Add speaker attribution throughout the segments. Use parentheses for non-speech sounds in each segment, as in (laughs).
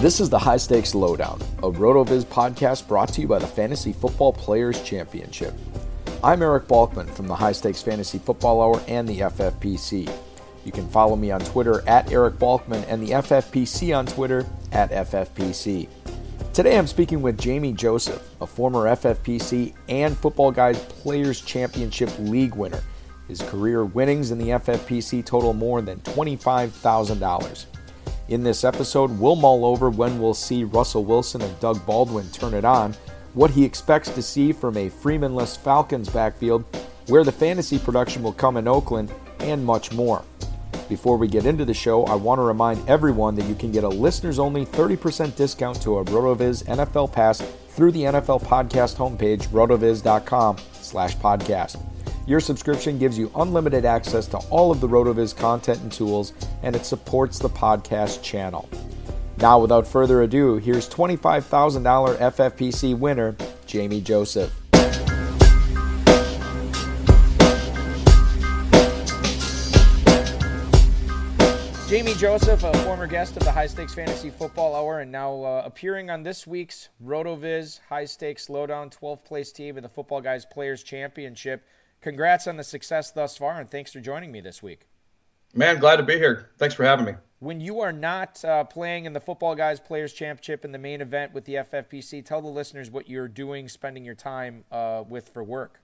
Speaker 1: This is the High Stakes Lowdown, a RotoViz podcast brought to you by the Fantasy Football Players Championship. I'm Eric Balkman from the High Stakes Fantasy Football Hour and the FFPC. You can follow me on Twitter at Eric Balkman and the FFPC on Twitter at FFPC. Today I'm speaking with Jamey Joseph, a former FFPC and Footballguys Players Championship League winner. His career winnings in the FFPC total more than $25,000. In this episode, we'll mull over when we'll see Russell Wilson and Doug Baldwin turn it on, what he expects to see from a Freemanless Falcons backfield, where the fantasy production will come in Oakland, and much more. Before we get into the show, I want to remind everyone that you can get a listeners only 30% discount to a RotoViz NFL Pass through the NFL Podcast homepage, rotoviz.com slash podcast. Your subscription gives you unlimited access to all of the RotoViz content and tools, and it supports the podcast channel. Now, without further ado, here's $25,000 FFPC winner, Jamey Joseph.
Speaker 2: Jamey Joseph, a former guest of the High Stakes Fantasy Football Hour, and now uh, appearing on this week's RotoViz High Stakes Lowdown 12th place team in the Footballguys Players Championship. Congrats on the success thus far, and thanks for joining me this week.
Speaker 3: Man, glad to be here. Thanks for having me.
Speaker 2: When you are not uh, playing in the Footballguys Players Championship in the main event with the FFPC, tell the listeners what you're doing, spending your time uh, with for work.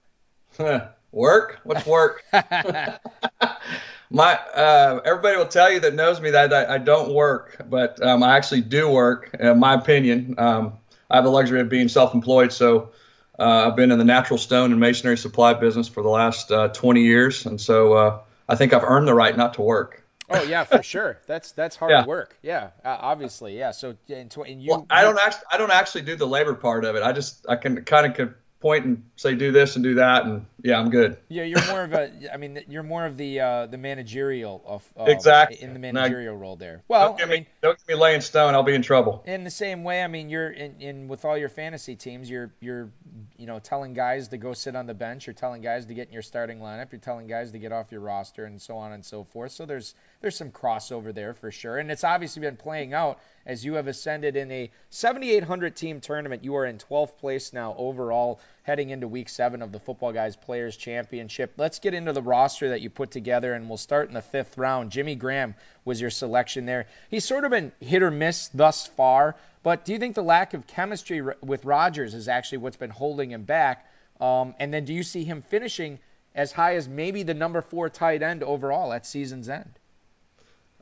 Speaker 2: (laughs)
Speaker 3: work? What's work? (laughs) (laughs) My uh, everybody will tell you that knows me that I, I don't work, but um, I actually do work. In my opinion, um, I have the luxury of being self-employed, so uh, I've been in the natural stone and masonry supply business for the last uh, 20 years, and so uh, I think I've earned the right not to work.
Speaker 2: Oh yeah, for sure. That's that's hard yeah. work. Yeah, uh, obviously. Yeah. So and, and you.
Speaker 3: Well, I don't actually I don't actually do the labor part of it. I just I can kind of point and say do this and do that, and yeah, I'm good.
Speaker 2: Yeah, you're more of a. I mean, you're more of the uh, the managerial of uh,
Speaker 3: exactly
Speaker 2: in the managerial role there. Well,
Speaker 3: don't get,
Speaker 2: I mean,
Speaker 3: me, don't get me laying stone. I'll be in trouble.
Speaker 2: In the same way, I mean, you're in, in with all your fantasy teams, you're you're you know telling guys to go sit on the bench, you're telling guys to get in your starting lineup, you're telling guys to get off your roster, and so on and so forth. So there's there's some crossover there for sure, and it's obviously been playing out as you have ascended in a 7,800 team tournament. You are in 12th place now overall heading into week seven of the Footballguys Players Championship. Let's get into the roster that you put together, and we'll start in the fifth round. Jimmy Graham was your selection there. He's sort of been hit or miss thus far, but do you think the lack of chemistry with Rodgers is actually what's been holding him back? Um, and then do you see him finishing as high as maybe the number four tight end overall at season's end?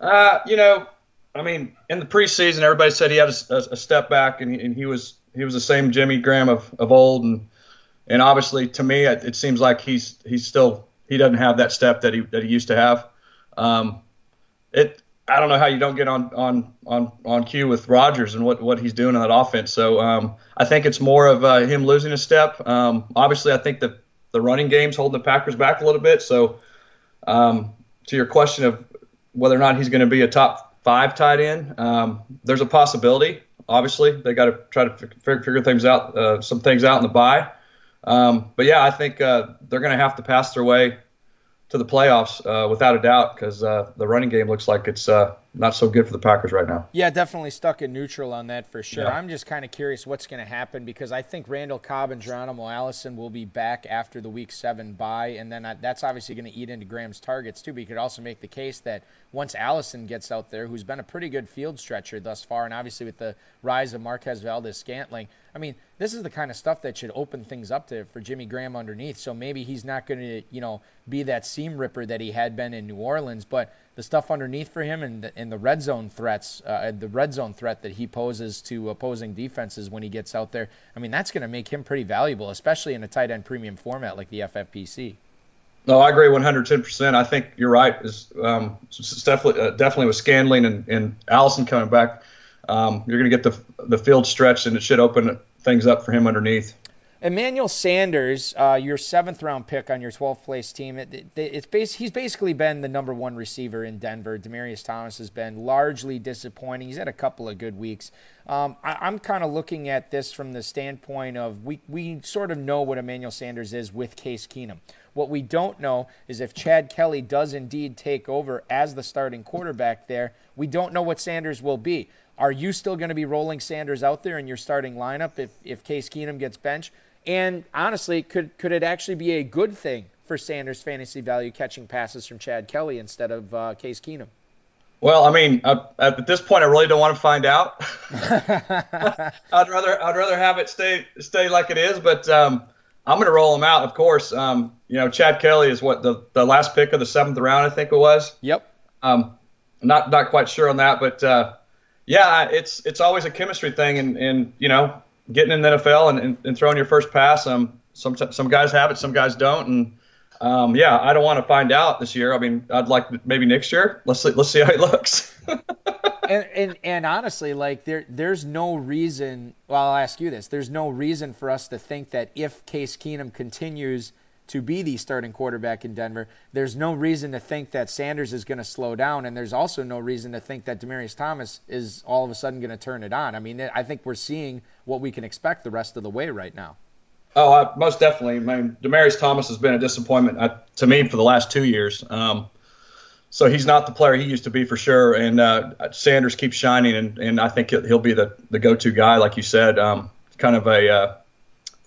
Speaker 3: Uh, you know, I mean, in the preseason, everybody said he had a, a step back, and he, and he, was he was the same Jimmy Graham of, of old, and and obviously to me, it, it, seems like he's he's still he doesn't have that step that he that he used to have. Um, it I don't know how you don't get on on on on cue with Rodgers and what what he's doing in that offense. So um, I think it's more of uh, him losing a step. Um, obviously, I think the the running game's holding the Packers back a little bit. So um, to your question of whether or not he's going to be a top five tight end. Um, there's a possibility. Obviously, they got to try to figure, figure things out, uh, some things out in the bye. Um, but yeah, I think uh, they're going to have to pass their way to the playoffs uh, without a doubt because uh, the running game looks like it's uh, not so good for the Packers right now.
Speaker 2: Yeah, definitely stuck in neutral on that for sure. Yeah. I'm just kind of curious what's going to happen because I think Randall Cobb and Geronimo Allison will be back after the Week Seven bye, and then that's obviously going to eat into Graham's targets too. But you could also make the case that once Allison gets out there, who's been a pretty good field stretcher thus far, and obviously with the rise of Marquez Valdes-Scantling, I mean, this is the kind of stuff that should open things up to for Jimmy Graham underneath. So maybe he's not going to, you know, be that seam ripper that he had been in New Orleans, but the stuff underneath for him and the, and the red zone threats, uh, the red zone threat that he poses to opposing defenses when he gets out there, I mean, that's going to make him pretty valuable, especially in a tight end premium format like the FFPC.
Speaker 3: No, I agree 110%. I think you're right. Is um, definitely uh, definitely with Scantling and, and Allison coming back, um, you're going to get the the field stretched, and it should open things up for him underneath.
Speaker 2: Emmanuel Sanders, uh, your seventh round pick on your 12th place team, it, it, it's base, he's basically been the number one receiver in Denver. Demaryius Thomas has been largely disappointing. He's had a couple of good weeks. Um, I, am kind of looking at this from the standpoint of we, we sort of know what Emmanuel Sanders is with Case Keenum. What we don't know is if Chad Kelly does indeed take over as the starting quarterback there, we don't know what Sanders will be. Are you still going to be rolling Sanders out there in your starting lineup if, if Case Keenum gets benched? And honestly, could could it actually be a good thing for Sanders' fantasy value catching passes from Chad Kelly instead of uh, Case Keenum?
Speaker 3: Well, I mean, uh, at this point, I really don't want to find out. (laughs) (laughs) I'd rather I'd rather have it stay stay like it is, but um, I'm going to roll him out, of course. Um, you know, Chad Kelly is what the the last pick of the seventh round, I think it was.
Speaker 2: Yep.
Speaker 3: Um, not not quite sure on that, but uh, yeah, it's it's always a chemistry thing, and and you know, getting in the NFL and, and, and throwing your first pass. Um, some some guys have it, some guys don't, and um, yeah, I don't want to find out this year. I mean, I'd like maybe next year. Let's see, let's see how he looks. (laughs)
Speaker 2: and, and and honestly, like there there's no reason. Well, I'll ask you this: there's no reason for us to think that if Case Keenum continues to be the starting quarterback in Denver. There's no reason to think that Sanders is going to slow down, and there's also no reason to think that Demaryius Thomas is all of a sudden going to turn it on. I mean, I think we're seeing what we can expect the rest of the way right now.
Speaker 3: Oh, I, most definitely. I mean, Demaryius Thomas has been a disappointment uh, to me for the last two years. Um, so he's not the player he used to be for sure. And uh, Sanders keeps shining, and, and I think he'll be the, the go-to guy, like you said. Um, kind of a uh,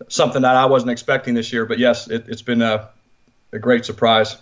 Speaker 3: something that I wasn't expecting this year. But yes, it, has been a, a great surprise.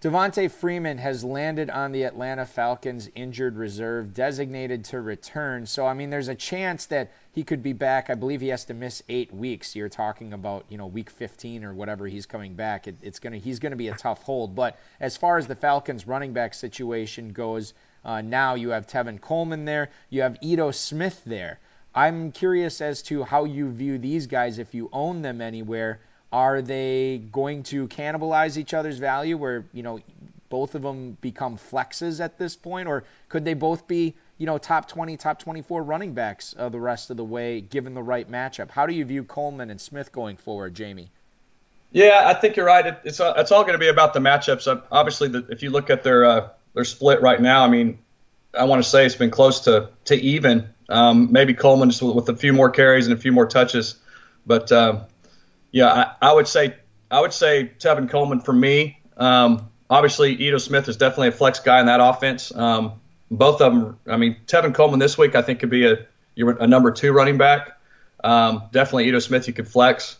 Speaker 2: Devonta Freeman has landed on the Atlanta Falcons injured reserve, designated to return. So, I mean, there's a chance that he could be back. I believe he has to miss eight weeks. You're talking about, you know, week 15 or whatever he's coming back. It, it's gonna he's gonna be a tough hold. But as far as the Falcons running back situation goes, uh, now you have Tevin Coleman there, you have Ito Smith there. I'm curious as to how you view these guys if you own them anywhere. Are they going to cannibalize each other's value where, you know, both of them become flexes at this point? Or could they both be, you know, top 20, top 24 running backs uh, the rest of the way, given the right matchup. How do you view Coleman and Smith going forward, Jamey?
Speaker 3: Yeah, I think you're right. It's it's all going to be about the matchups. Obviously, the, if you look at their uh, their split right now, I mean, I want to say it's been close to to even. Um, maybe Coleman just with a few more carries and a few more touches, but um, yeah, I, I, would say I would say Tevin Coleman for me. Um, obviously, Ito Smith is definitely a flex guy in that offense. Um, both of them. I mean, Tevin Coleman this week I think could be a a number two running back. Um, definitely Ito Smith you could flex.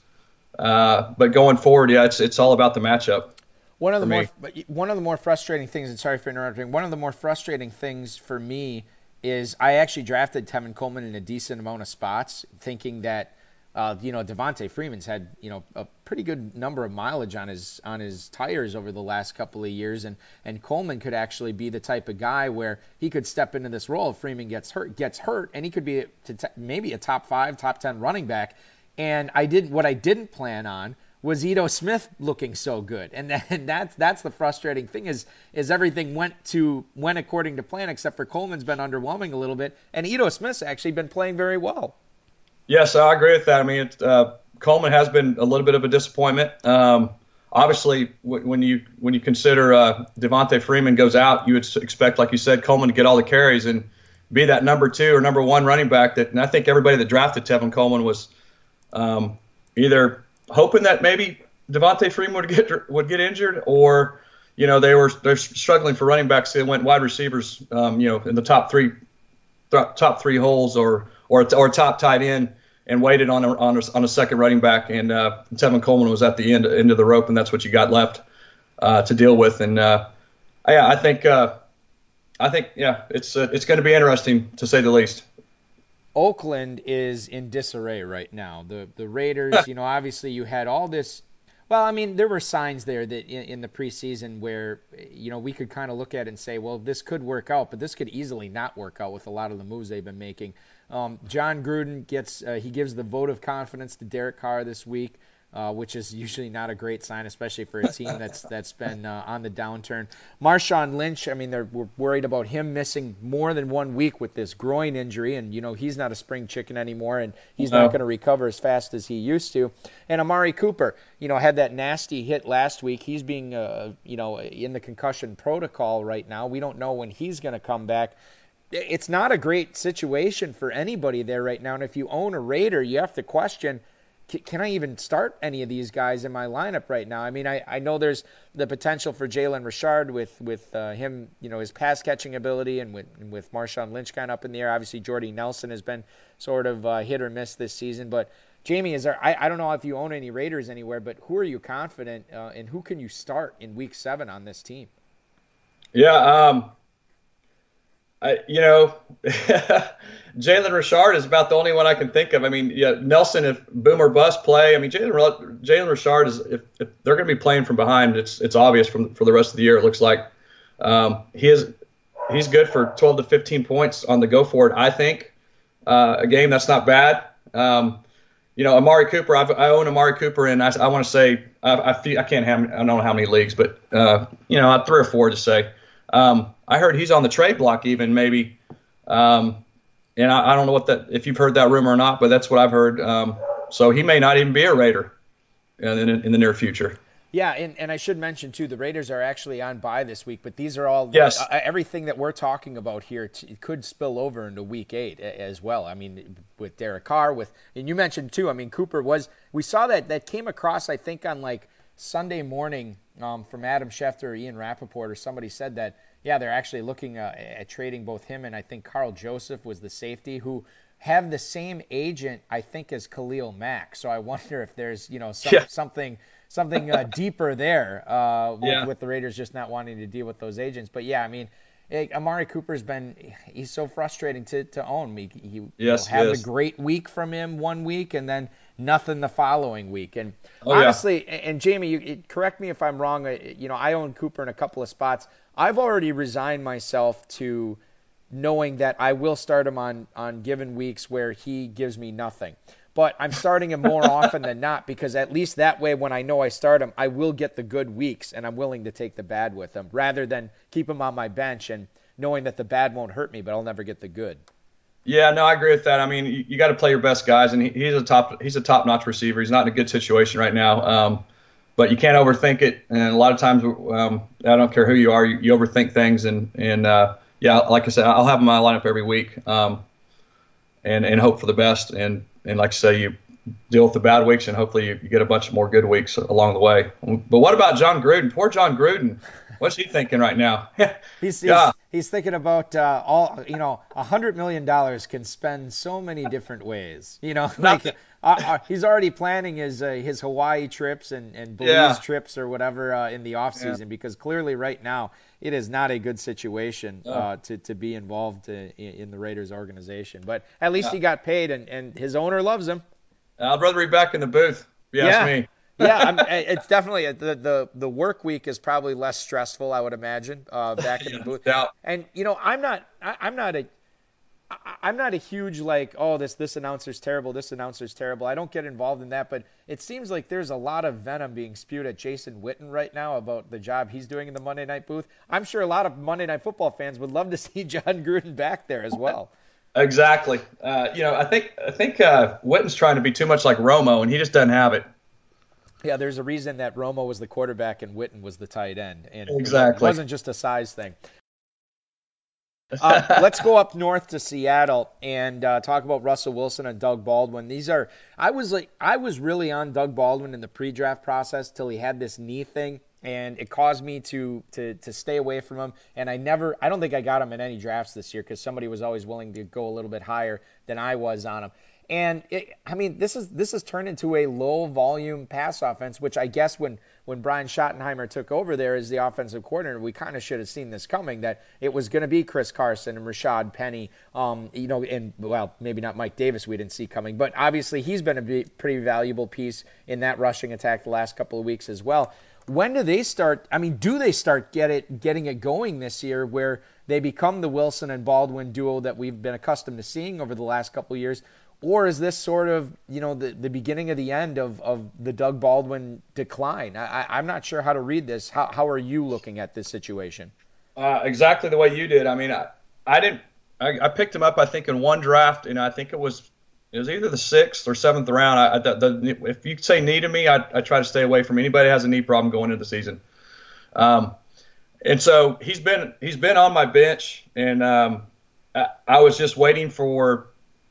Speaker 3: Uh, but going forward, yeah, it's it's all about the matchup.
Speaker 2: One of the more one of the more frustrating things, and sorry for interrupting. One of the more frustrating things for me is I actually drafted Tevin Coleman in a decent amount of spots, thinking that uh, you know Devonta Freeman's had you know a pretty good number of mileage on his on his tires over the last couple of years, and and Coleman could actually be the type of guy where he could step into this role if Freeman gets hurt gets hurt, and he could be t- maybe a top five, top ten running back. And I did what I didn't plan on was Ito Smith looking so good, and, (laughs) and that's that's the frustrating thing is is everything went to went according to plan except for Coleman's been underwhelming a little bit, and Ito Smith's actually been playing very well.
Speaker 3: Yes, I agree with that. I mean, it, uh, Coleman has been a little bit of a disappointment. Um, obviously, w- when you when you consider uh, Devonta Freeman goes out, you would expect, like you said, Coleman to get all the carries and be that number two or number one running back. That and I think everybody that drafted Tevin Coleman was um, either hoping that maybe Devonta Freeman would get would get injured, or you know they were they're struggling for running backs. They went wide receivers, um, you know, in the top three th- top three holes, or or or top tight end, and waited on a, on a, on a second running back. And uh, Tevin Coleman was at the end end of the rope, and that's what you got left uh, to deal with. And uh, yeah, I think uh, I think yeah, it's uh, it's going to be interesting to say the least.
Speaker 2: Oakland is in disarray right now. The the Raiders, (laughs) you know, obviously you had all this. Well, I mean, there were signs there that in, in the preseason where you know we could kind of look at it and say, well, this could work out, but this could easily not work out with a lot of the moves they've been making. Um, Jon Gruden gets uh, he gives the vote of confidence to Derek Carr this week uh, which is usually not a great sign, especially for a team that's that's been uh, on the downturn. Marshawn Lynch, I mean, they're worried about him missing more than one week with this groin injury, and you know he's not a spring chicken anymore, and he's no. not going to recover as fast as he used to. And Amari Cooper, you know, had that nasty hit last week. He's being, uh, you know, in the concussion protocol right now. We don't know when he's going to come back it's not a great situation for anybody there right now. And if you own a Raider, you have to question can I even start any of these guys in my lineup right now? I mean, I, I know there's the potential for Jalen Richard with with uh, him, you know, his pass catching ability, and with and with Marshawn Lynch kind of up in the air. Obviously, Jordy Nelson has been sort of uh, hit or miss this season. But Jamey, is there? I, I don't know if you own any Raiders anywhere, but who are you confident uh, and who can you start in Week Seven on this team?
Speaker 3: Yeah, um, I, you know, (laughs) Jalen Richard is about the only one I can think of. I mean, yeah, Nelson, if Boomer Bust play, I mean, Jalen Jalen Richard is if, if they're going to be playing from behind, it's it's obvious from for the rest of the year. It looks like um, he is he's good for 12 to 15 points on the go forward. I think uh, a game that's not bad. Um, you know, Amari Cooper. I've, I own Amari Cooper, and I, I want to say I, I, feel, I can't have I don't know how many leagues, but uh, you know, three or four to say. Um, I heard he's on the trade block even maybe. Um, and I, I, don't know what that if you've heard that rumor or not, but that's what I've heard. Um, so he may not even be a Raider in, in, in the near future.
Speaker 2: Yeah, and, and I should mention too, the Raiders are actually on bye this week, but these are all
Speaker 3: yes.
Speaker 2: Uh, everything that we're talking about here t- could spill over into Week Eight as well. I mean, with Derek Carr, with and you mentioned too. I mean, Cooper was we saw that that came across I think on like Sunday morning um, from Adam Schefter or Ian Rapoport or somebody said that yeah, they're actually looking uh, at trading both him and I think Karl Joseph was the safety who have the same agent I think as Khalil Mack. So I wonder if there's you know some, yeah. something something uh, (laughs) deeper there uh, with, yeah. with, the Raiders just not wanting to deal with those agents. But yeah, I mean. It, Amari Cooper's been he's so frustrating to, to own. He, he
Speaker 3: yes,
Speaker 2: have
Speaker 3: yes.
Speaker 2: a great week from him one week and then nothing the following week. And oh, honestly, yeah. and Jamey, you correct me if I'm wrong. You know, I own Cooper in a couple of spots. I've already resigned myself to knowing that I will start him on on given weeks where he gives me nothing. But I'm starting him more (laughs) often than not because at least that way, when I know I start him, I will get the good weeks and I'm willing to take the bad with him rather than keep him on my bench and knowing that the bad won't hurt me, but I'll never get the good.
Speaker 3: Yeah, no, I agree with that. I mean, you, you got to play your best guys, and he, he's a top he's a top notch receiver. He's not in a good situation right now, um, but you can't overthink it. And a lot of times, um, I don't care who you are, you, you overthink things, and and uh, yeah, like I said, I'll have him in my lineup every week, um, and and hope for the best. And and like I say, you deal with the bad weeks, and hopefully you, you get a bunch of more good weeks along the way. But what about Jon Gruden? Poor Jon Gruden. What's he thinking right now? (laughs)
Speaker 2: he's, yeah. He's, thinking about uh, all you know. A hundred million dollars can spend so many different ways. You know, (laughs) like uh, uh, he's already planning his uh, his Hawaii trips and and Belize yeah. trips or whatever uh, in the off season yeah. because clearly right now it is not a good situation uh, to to be involved in, in, the Raiders organization. But at least he got paid and and his owner loves him.
Speaker 3: I'd rather be back in the booth. If you yeah. ask me
Speaker 2: yeah, I'm, it's definitely the, the the work week is probably less stressful, I would imagine, uh, (laughs) back in the booth. And you know, I'm not I, I'm not a I'm not a huge like, oh, this this announcer's terrible, this announcer's terrible. I don't get involved in that, but it seems like there's a lot of venom being spewed at Jason Witten right now about the job he's doing in the Monday Night booth. I'm sure a lot of Monday Night Football fans would love to (laughs) see Jon Gruden back there as well.
Speaker 3: Exactly. Uh, you know, I think I think uh, Witten's trying to be too much like Romo, and he just doesn't have it.
Speaker 2: Yeah, there's a reason that Romo was the quarterback and Witten was the tight end, and
Speaker 3: exactly.
Speaker 2: it wasn't just a size thing. (laughs) uh, let's go up north to Seattle and uh, talk about Russell Wilson and Doug Baldwin. These are I was like I was really on Doug Baldwin in the pre-draft process till he had this knee thing, and it caused me to to to stay away from him. And I never I don't think I got him in any drafts this year because somebody was always willing to go a little bit higher than I was on him. And it, I mean, this is this has turned into a low volume pass offense, which I guess when when Brian Schottenheimer took over there as the offensive coordinator, we kind of should have seen this coming that it was going to be Chris Carson and Rashaad Penny, um, you know, and well, maybe not Mike Davis we didn't see coming, but obviously he's been a pretty valuable piece in that rushing attack the last couple of weeks as well. When do they start? I mean, do they start get it getting it going this year where they become the Wilson and Baldwin duo that we've been accustomed to seeing over the last couple of years? Or is this sort of you know the, the beginning of the end of, of the Doug Baldwin decline? I, I'm not sure how to read this. How, how are you looking at this situation?
Speaker 3: Uh, exactly the way you did. I mean, I, I didn't. I, I, picked him up. I think in one draft, and I think it was it was either the sixth or seventh round. I, the, the, if you say knee to me, I, I try to stay away from anybody that has a knee problem going into the season. Um, and so he's been he's been on my bench, and um, I, I was just waiting for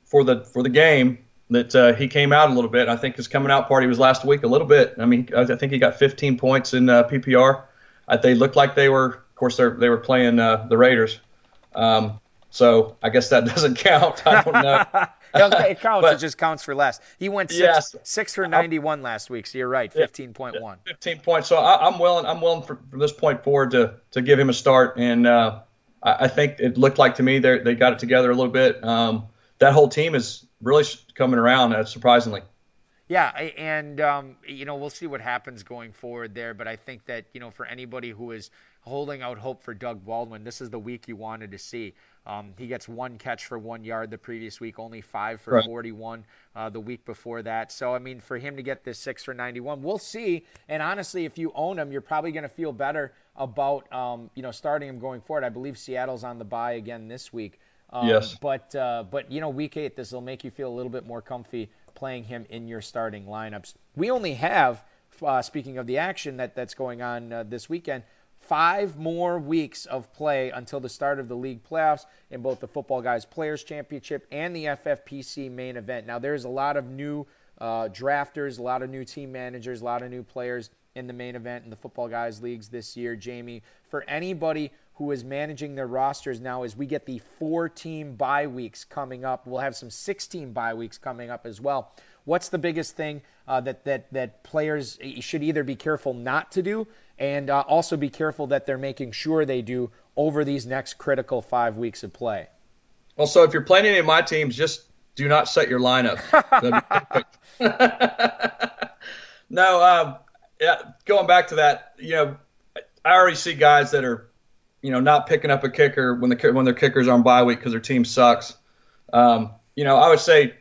Speaker 3: for the for the game that uh, he came out a little bit. I think his coming out party was last week a little bit. I mean, I think he got 15 points in uh, PPR. Uh, they looked like they were, of course, they they were playing uh, the Raiders. Um, so I guess that (laughs) doesn't count. I don't know. (laughs)
Speaker 2: it counts. but, it just counts for less. He went six, yes, six for 91 last week. So you're right, 15.1. Yeah,
Speaker 3: 15 points. So I, am willing. I'm willing for, from this point forward to to give him a start. And uh, I, I, think it looked like to me they they got it together a little bit. Um, that whole team is really coming around, uh, surprisingly.
Speaker 2: Yeah, and um, you know we'll see what happens going forward there, but I think that you know for anybody who is holding out hope for Doug Baldwin, this is the week you wanted to see. Um, he gets one catch for one yard the previous week, only five for right. 41 uh, the week before that. So I mean, for him to get this six for 91, we'll see. And honestly, if you own him, you're probably going to feel better about um, you know starting him going forward. I believe Seattle's on the bye again this week.
Speaker 3: Um, yes.
Speaker 2: But uh, but you know, week eight, this will make you feel a little bit more comfy playing him in your starting lineups. We only have, uh, speaking of the action that that's going on uh, this weekend, five more weeks of play until the start of the league playoffs in both the Footballguys Players Championship and the FFPC main event. Now, there's a lot of new uh, drafters, a lot of new team managers, a lot of new players in the main event in the Footballguys leagues this year, Jamey. For anybody who is managing their rosters now as we get the four team bye weeks coming up. We'll have some 16 bye weeks coming up as well. What's the biggest thing uh, that, that, that players should either be careful not to do and uh, also be careful that they're making sure they do over these next critical five weeks of play?
Speaker 3: Well, so if you're playing any of my teams, just do not set your lineup. (laughs) (laughs) no, um, yeah, going back to that, you know, I already see guys that are you know, not picking up a kicker when the when their kickers are on bye week because their team sucks. Um, you know, I would say,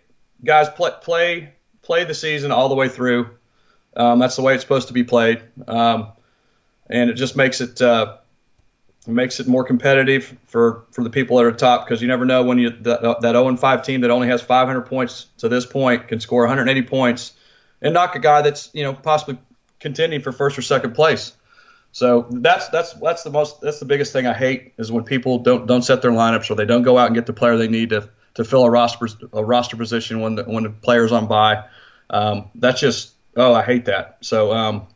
Speaker 3: guys, play play play the season all the way through. Um, that's the way it's supposed to be played, um, and it just makes it uh, makes it more competitive for, for the people that are top because you never know when you that, that 0 5 team that only has 500 points to this point can score 180 points and knock a guy that's you know possibly contending for first or second place. So that's that's that's the most that's the biggest thing I hate is when people don't don't set their lineups or they don't go out and get the player they need to to fill a roster a roster position when the when the player's on by. Um, that's just oh I hate that. So um,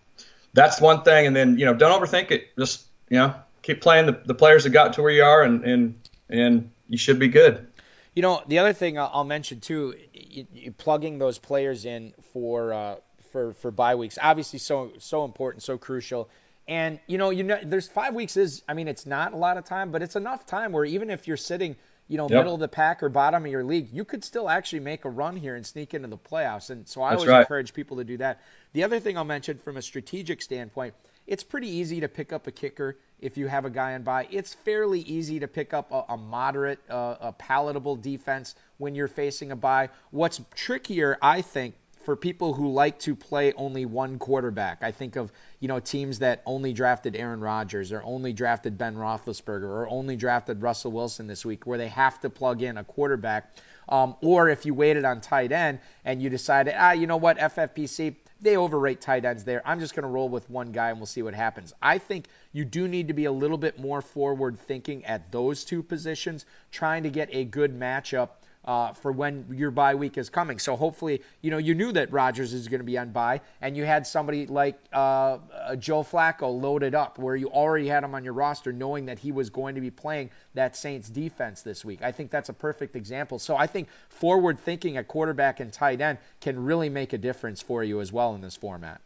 Speaker 3: that's one thing, and then you know don't overthink it. Just you know keep playing the, the players that got to where you are, and and and you should be good.
Speaker 2: You know the other thing I'll mention too, you, you plugging those players in for uh, for for bye weeks, obviously so so important, so crucial. And you know, you know, there's five weeks is, I mean, it's not a lot of time, but it's enough time where even if you're sitting you know, yep. middle of the pack or bottom of your league, you could still actually make a run here and sneak into the playoffs. And so I That's always right. encourage people to do that. The other thing I'll mention from a strategic standpoint, it's pretty easy to pick up a kicker if you have a guy on by. It's fairly easy to pick up a, a moderate, uh, a palatable defense when you're facing a buy. What's trickier, I think, for people who like to play only one quarterback. I think of you know teams that only drafted Aaron Rodgers or only drafted Ben Roethlisberger or only drafted Russell Wilson this week, where they have to plug in a quarterback. Um, or if you waited on tight end and you decided, ah, you know what, FFPC, they overrate tight ends there. I'm just going to roll with one guy and we'll see what happens. I think you do need to be a little bit more forward thinking at those two positions, trying to get a good matchup uh, for when your bye week is coming. So hopefully, you know, you knew that Rodgers is going to be on bye, and you had somebody like uh, Joe Flacco loaded up, where you already had him on your roster, knowing that he was going to be playing that Saints defense this week. I think that's a perfect example. So I think forward thinking at quarterback and tight end can really make a difference for you as well in this format.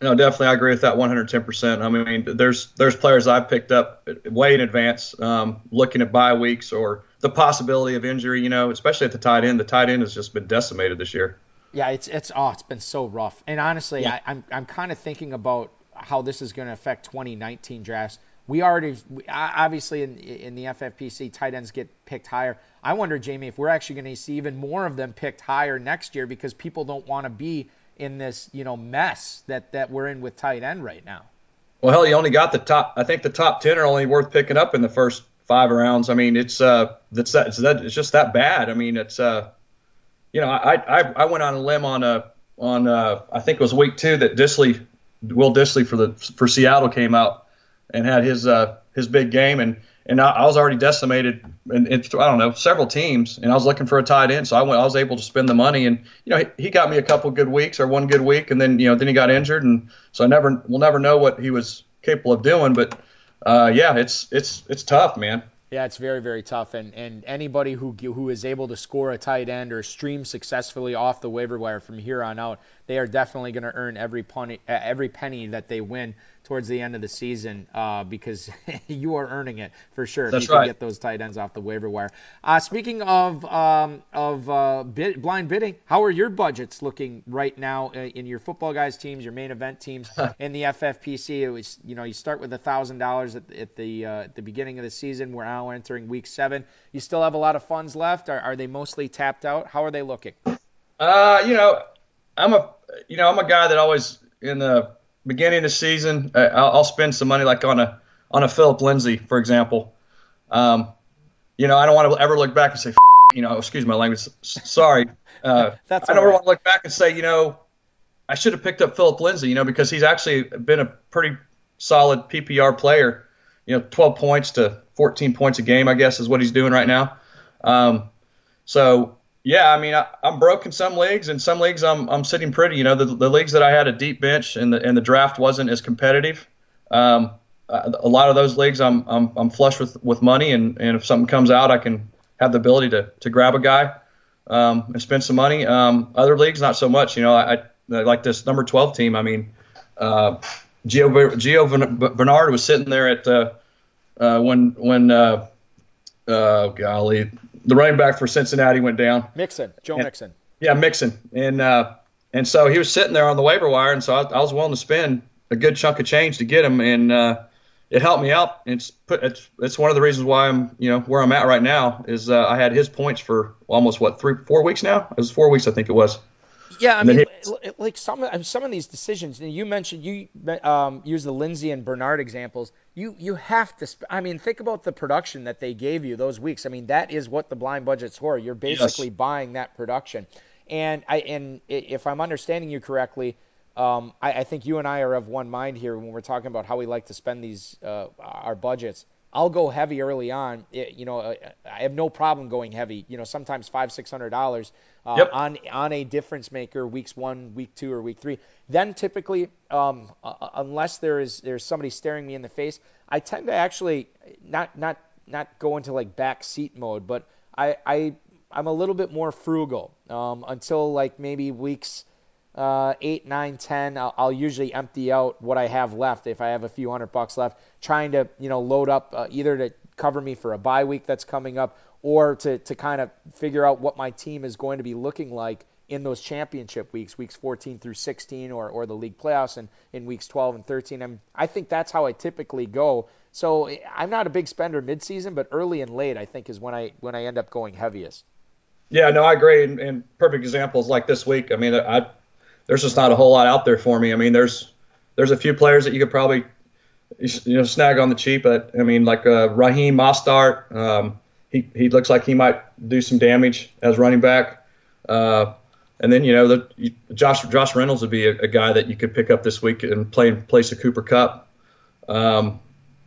Speaker 3: No, definitely, I agree with that 110%. I mean, there's there's players I've picked up way in advance, um, looking at bye weeks or the possibility of injury. You know, especially at the tight end. The tight end has just been decimated this year.
Speaker 2: Yeah, it's it's oh, it's been so rough. And honestly, yeah. I, I'm I'm kind of thinking about how this is going to affect 2019 drafts. We already obviously in in the FFPC tight ends get picked higher. I wonder, Jamey, if we're actually going to see even more of them picked higher next year because people don't want to be in this you know mess that that we're in with tight end right now.
Speaker 3: Well, hell, you only got the top. I think the top ten are only worth picking up in the first five rounds. I mean, it's uh, it's that, it's that, it's just that bad. I mean, it's uh, you know, I I, I went on a limb on a on uh, I think it was week two that Dissly, Will Dissly for the for Seattle came out and had his uh his big game and and I, I was already decimated in, I don't know several teams, and I was looking for a tight end, so I went. I was able to spend the money, and you know he, he got me a couple good weeks or one good week, and then you know then he got injured, and so I never we'll never know what he was capable of doing, but uh, yeah, it's it's it's tough, man.
Speaker 2: Yeah, it's very very tough, and and anybody who who is able to score a tight end or stream successfully off the waiver wire from here on out, they are definitely going to earn every penny every penny that they win towards the end of the season uh, because (laughs) you are earning it for sure
Speaker 3: That's
Speaker 2: if you
Speaker 3: right.
Speaker 2: can get those tight ends off the waiver wire. Uh, speaking of um, of uh, bid, blind bidding, how are your budgets looking right now uh, in your football guys teams, your main event teams (laughs) in the FFPC? It was you know you start with a thousand dollars at the uh, at the beginning of the season. We're now entering week seven. You still have a lot of funds left. Are, are they mostly tapped out? How are they looking?
Speaker 3: Uh, you know, I'm a you know I'm a guy that always in the beginning of the season, uh, I'll, I'll, spend some money like on a on a Phillip Lindsay, for example. Um, you know, I don't want to ever look back and say, you know, excuse my language, sorry. (laughs) Uh, That's I don't right. want to look back and say, you know, I should have picked up Phillip Lindsay, you know, because he's actually been a pretty solid PPR player. You know, 12 points to 14 points a game, I guess, is what he's doing right now. Um, so yeah, I mean, I, am broke in some leagues, and some leagues I'm I'm sitting pretty. You know, the, the leagues that I had a deep bench and the and the draft wasn't as competitive. Um, a lot of those leagues I'm I'm I'm flush with with money, and and if something comes out, I can have the ability to to grab a guy um, and spend some money. Um, other leagues, not so much. You know, I, I like this number 12 team. I mean, uh, Gio Gio Bernard was sitting there at uh, uh, when when uh, uh, golly the running back for Cincinnati went down.
Speaker 2: Mixon, Joe
Speaker 3: and,
Speaker 2: Mixon.
Speaker 3: Yeah, Mixon, and uh, and so he was sitting there on the waiver wire, and so I, I was willing to spend a good chunk of change to get him, and uh, it helped me out. It's put it's it's one of the reasons why I'm you know where I'm at right now is uh, I had his points for almost what three four weeks now. It was four weeks I think it was.
Speaker 2: Yeah, I mean, he, like some some of these decisions. You mentioned you um, use the Lindsay and Bernard examples. You you have to. Sp- I mean, think about the production that they gave you those weeks. I mean, that is what the blind budget's were. You're basically yes. buying that production. And I and if I'm understanding you correctly, um, I, I, think you and I are of one mind here when we're talking about how we like to spend these uh, our budgets. I'll go heavy early on. It, you know, I have no problem going heavy. You know, sometimes five, six hundred dollars uh, yep. on on a difference maker weeks one, week two, or week three. Then typically, um, uh, uh, unless there is there's somebody staring me in the face, I tend to actually not not not go into like back seat mode, but I I I'm a little bit more frugal um, until like maybe weeks uh, eight, nine, ten. I'll, I'll, usually empty out what I have left if I have a few hundred bucks left, trying to you know load up uh, either to cover me for a bye week that's coming up or to to kind of figure out what my team is going to be looking like in those championship weeks, weeks 14 through 16, or, or the league playoffs, and in weeks 12 and 13. I'm, I think that's how I typically go. So I'm not a big spender midseason, but early and late I think is when I when I end up going heaviest.
Speaker 3: Yeah, no, I agree. And, and perfect examples like this week. I mean, I there's just not a whole lot out there for me. I mean, there's there's a few players that you could probably you know snag on the cheap. But I mean, like uh, Raheem Mostert, um, he he looks like he might do some damage as running back. Uh, and then you know the, Josh Josh Reynolds would be a, a, guy that you could pick up this week and play in place of Cooper Kupp. Um,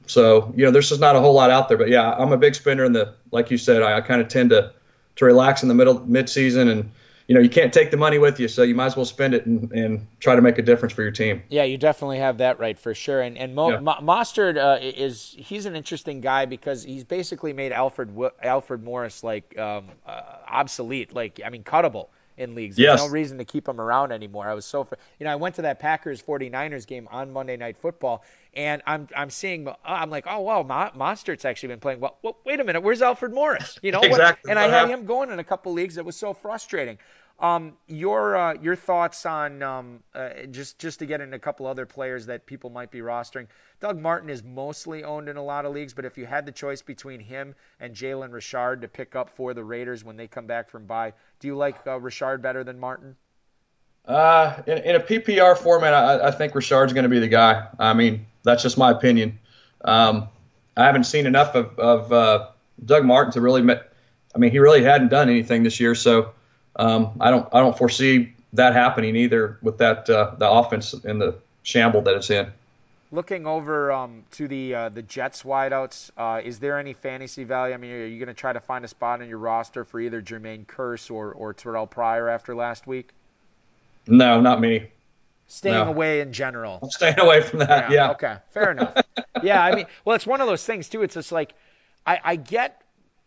Speaker 3: so you know there's just not a whole lot out there. But yeah, I'm a big spender in the like you said. I, I kind of tend to to relax in the middle mid season and you know you can't take the money with you, so you might as well spend it and, and try to make a difference for your team.
Speaker 2: Yeah, you definitely have that right for sure. And and Mo, yeah. Mostert uh, is he's an interesting guy because he's basically made Alfred Alfred Morris like um, uh, obsolete, like I mean cuttable in leagues. There's yes. no reason to keep him around anymore. I was so, you know, I went to that Packers 49ers game on Monday Night Football, and I'm I'm seeing, I'm like, oh wow, Mostert's actually been playing well. well. Wait a minute, where's Alfred Morris? You know,
Speaker 3: exactly.
Speaker 2: and I had him going in a couple leagues. It was so frustrating. Um, your uh, your thoughts on um, uh, just just to get into a couple other players that people might be rostering. Doug Martin is mostly owned in a lot of leagues, but if you had the choice between him and Jalen Richard to pick up for the Raiders when they come back from bye, do you like uh, Richard better than Martin?
Speaker 3: Uh, in, in a PPR format, I, I think Richard's going to be the guy. I mean, that's just my opinion. Um, I haven't seen enough of, of uh, Doug Martin to really. Met, I mean, he really hadn't done anything this year, so um, I don't I don't foresee that happening either with that uh, the offense in the shamble that it's in.
Speaker 2: Looking over um, to the uh, the Jets wideouts, uh, is there any fantasy value? I mean, are you going to try to find a spot on your roster for either Jermaine Kearse or, or Terrell Pryor after last week?
Speaker 3: No, not me.
Speaker 2: Staying no. away in general.
Speaker 3: I'm staying away from that. Yeah. yeah.
Speaker 2: Okay. Fair enough. (laughs) yeah. I mean, well, it's one of those things too. It's just like I, I get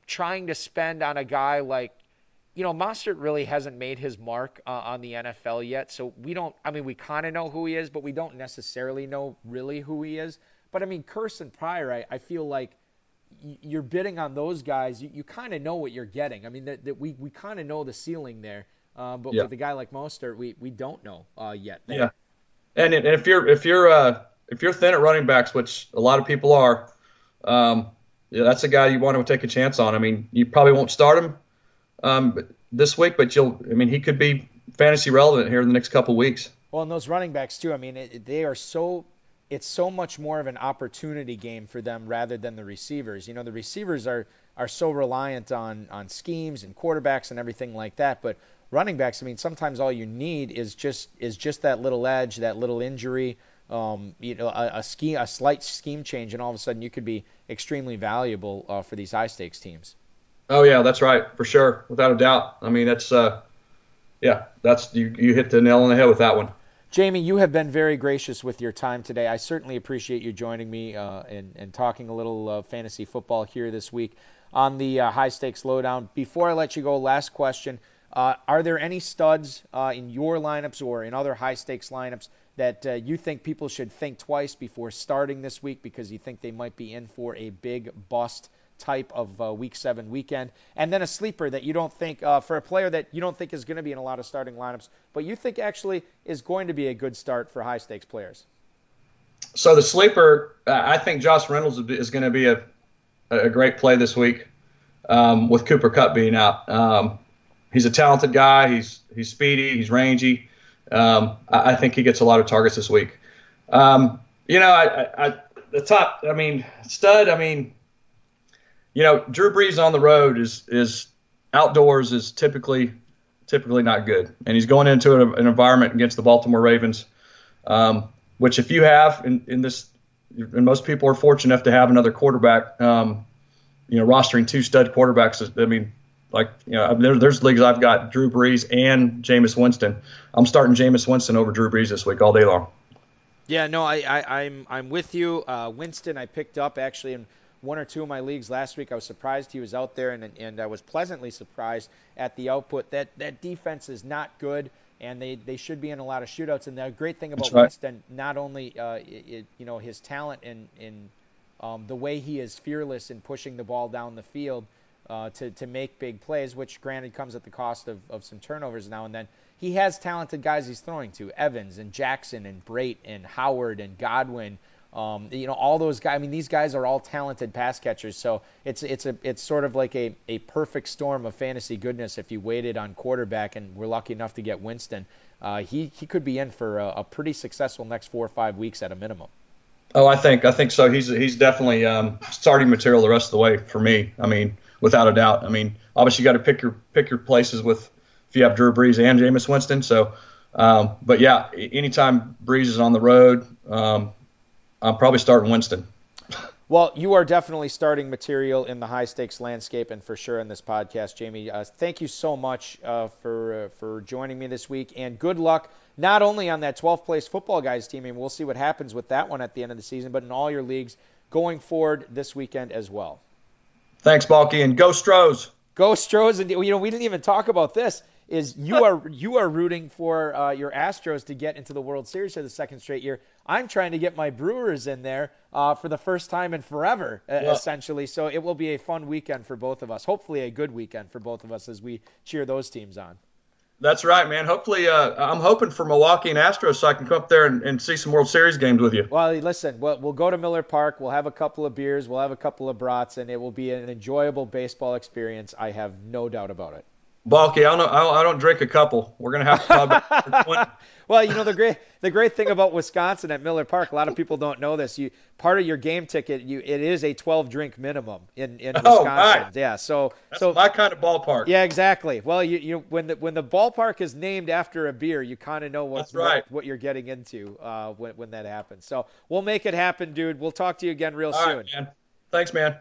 Speaker 2: trying to spend on a guy like you know, Mostert really hasn't made his mark uh, on the NFL yet, so we don't. I mean, we kind of know who he is, but we don't necessarily know really who he is. But I mean, Kearse and Pryor, I, I feel like you're bidding on those guys. You, you kind of know what you're getting. I mean, that, that we we kind of know the ceiling there, uh, but yeah. with a guy like Mostert, we we don't know uh, yet.
Speaker 3: There. Yeah, and and if you're if you're uh, if you're thin at running backs, which a lot of people are, um, yeah, that's a guy you want to take a chance on. I mean, you probably won't start him um, this week, but you'll. I mean, he could be fantasy relevant here in the next couple weeks.
Speaker 2: Well, and those running backs too. I mean, it, they are so. It's so much more of an opportunity game for them rather than the receivers. You know, the receivers are are so reliant on on schemes and quarterbacks and everything like that, but running backs. I mean, sometimes all you need is just is just that little edge, that little injury. Um, you know, a, a scheme, a slight scheme change, and all of a sudden you could be extremely valuable uh, for these high stakes teams.
Speaker 3: Oh yeah, that's right for sure, without a doubt. I mean, that's uh, yeah, that's you you hit the nail on the head with that one.
Speaker 2: Jamey, you have been very gracious with your time today. I certainly appreciate you joining me uh, and, and talking a little uh, fantasy football here this week on the uh, high stakes lowdown. Before I let you go, last question. Uh, are there any studs uh, in your lineups or in other high stakes lineups that uh, you think people should think twice before starting this week because you think they might be in for a big bust type of uh, week seven weekend. And then a sleeper that you don't think, uh, for a player that you don't think is going to be in a lot of starting lineups, but you think actually is going to be a good start for high stakes players.
Speaker 3: So the sleeper, uh, I think Josh Reynolds is going to be a, a great play this week um, with Cooper Kupp being out. Um, he's a talented guy. He's he's speedy. He's rangy. Um, I, I, think he gets a lot of targets this week. Um, you know, I, I, the top. I mean, stud. I mean, you know, Drew Brees on the road is is outdoors is typically typically not good, and he's going into an, an environment against the Baltimore Ravens, um, which if you have in, in this, and most people are fortunate enough to have another quarterback. Um, you know, rostering two stud quarterbacks. I mean, like you know, there, there's leagues I've got Drew Brees and Jameis Winston. I'm starting Jameis Winston over Drew Brees this week all day long.
Speaker 2: Yeah, no, I, I I'm I'm with you. Uh, Winston, I picked up actually in one or two of my leagues last week. I was surprised he was out there, and and I was pleasantly surprised at the output. That that defense is not good, and they they should be in a lot of shootouts. And the great thing about right. Winston, not only uh, it, you know his talent and in um, the way he is fearless in pushing the ball down the field uh, to to make big plays, which granted comes at the cost of, of some turnovers now and then. He has talented guys he's throwing to Evans and Jackson and Brate and Howard and Godwin um, you know, all those guys. I mean, these guys are all talented pass catchers. So it's it's a it's sort of like a, a perfect storm of fantasy goodness if you waited on quarterback and we're lucky enough to get Winston. Uh, he he could be in for a, a, pretty successful next four or five weeks at a minimum.
Speaker 3: Oh, I think I think so. He's he's definitely um, starting material the rest of the way for me. I mean, without a doubt. I mean, obviously you got to pick your pick your places with if you have Drew Brees and Jameis Winston. So, um, but yeah, anytime Brees is on the road, um, I'm probably starting Winston.
Speaker 2: Well, you are definitely starting material in the high stakes landscape, and for sure in this podcast, Jamey. Uh, thank you so much uh, for uh, for joining me this week, and good luck not only on that 12th place Footballguys team, and we'll see what happens with that one at the end of the season, but in all your leagues going forward this weekend as well.
Speaker 3: Thanks, Balky, and go Stros.
Speaker 2: Go Stros, and you know we didn't even talk about this is you (laughs) are you are rooting for uh, your Astros to get into the World Series for the second straight year. I'm trying to get my Brewers in there uh, for the first time in forever, yeah. essentially. So it will be a fun weekend for both of us. Hopefully, a good weekend for both of us as we cheer those teams on.
Speaker 3: That's right, man. Hopefully, uh, I'm hoping for Milwaukee and Astros so I can come up there and, and see some World Series games with you.
Speaker 2: Well, listen, we'll, we'll go to Miller Park. We'll have a couple of beers. We'll have a couple of brats, and it will be an enjoyable baseball experience. I have no doubt about it.
Speaker 3: Balky, I don't, I don't drink a couple. We're gonna have to. (laughs)
Speaker 2: well, you know the great the great thing about Wisconsin at Miller Park, a lot of people don't know this. You part of your game ticket, you it is a 12 drink minimum in in oh, Wisconsin. Right. Yeah, so
Speaker 3: That's
Speaker 2: so
Speaker 3: my kind of ballpark.
Speaker 2: Yeah, exactly. Well, you you when the when the ballpark is named after a beer, you kind of know what, right. what, what you're getting into uh, when when that happens. So we'll make it happen, dude. We'll talk to you again real
Speaker 3: All
Speaker 2: soon.
Speaker 3: Right, man. Thanks, man.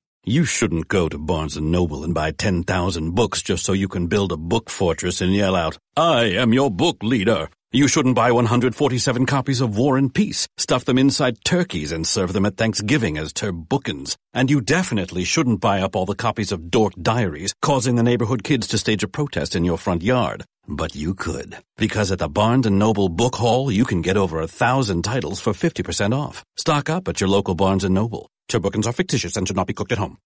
Speaker 4: You shouldn't go to Barnes & Noble and buy 10,000 books just so you can build a book fortress and yell out, I am your book leader. You shouldn't buy 147 copies of War and Peace, stuff them inside turkeys and serve them at Thanksgiving as turbookins. And you definitely shouldn't buy up all the copies of Dork Diaries, causing the neighborhood kids to stage a protest in your front yard. But you could. Because at the Barnes & Noble Book Haul, you can get over a thousand titles for 50% off. Stock up at your local Barnes & Noble. Turbookins are fictitious and should not be cooked at home.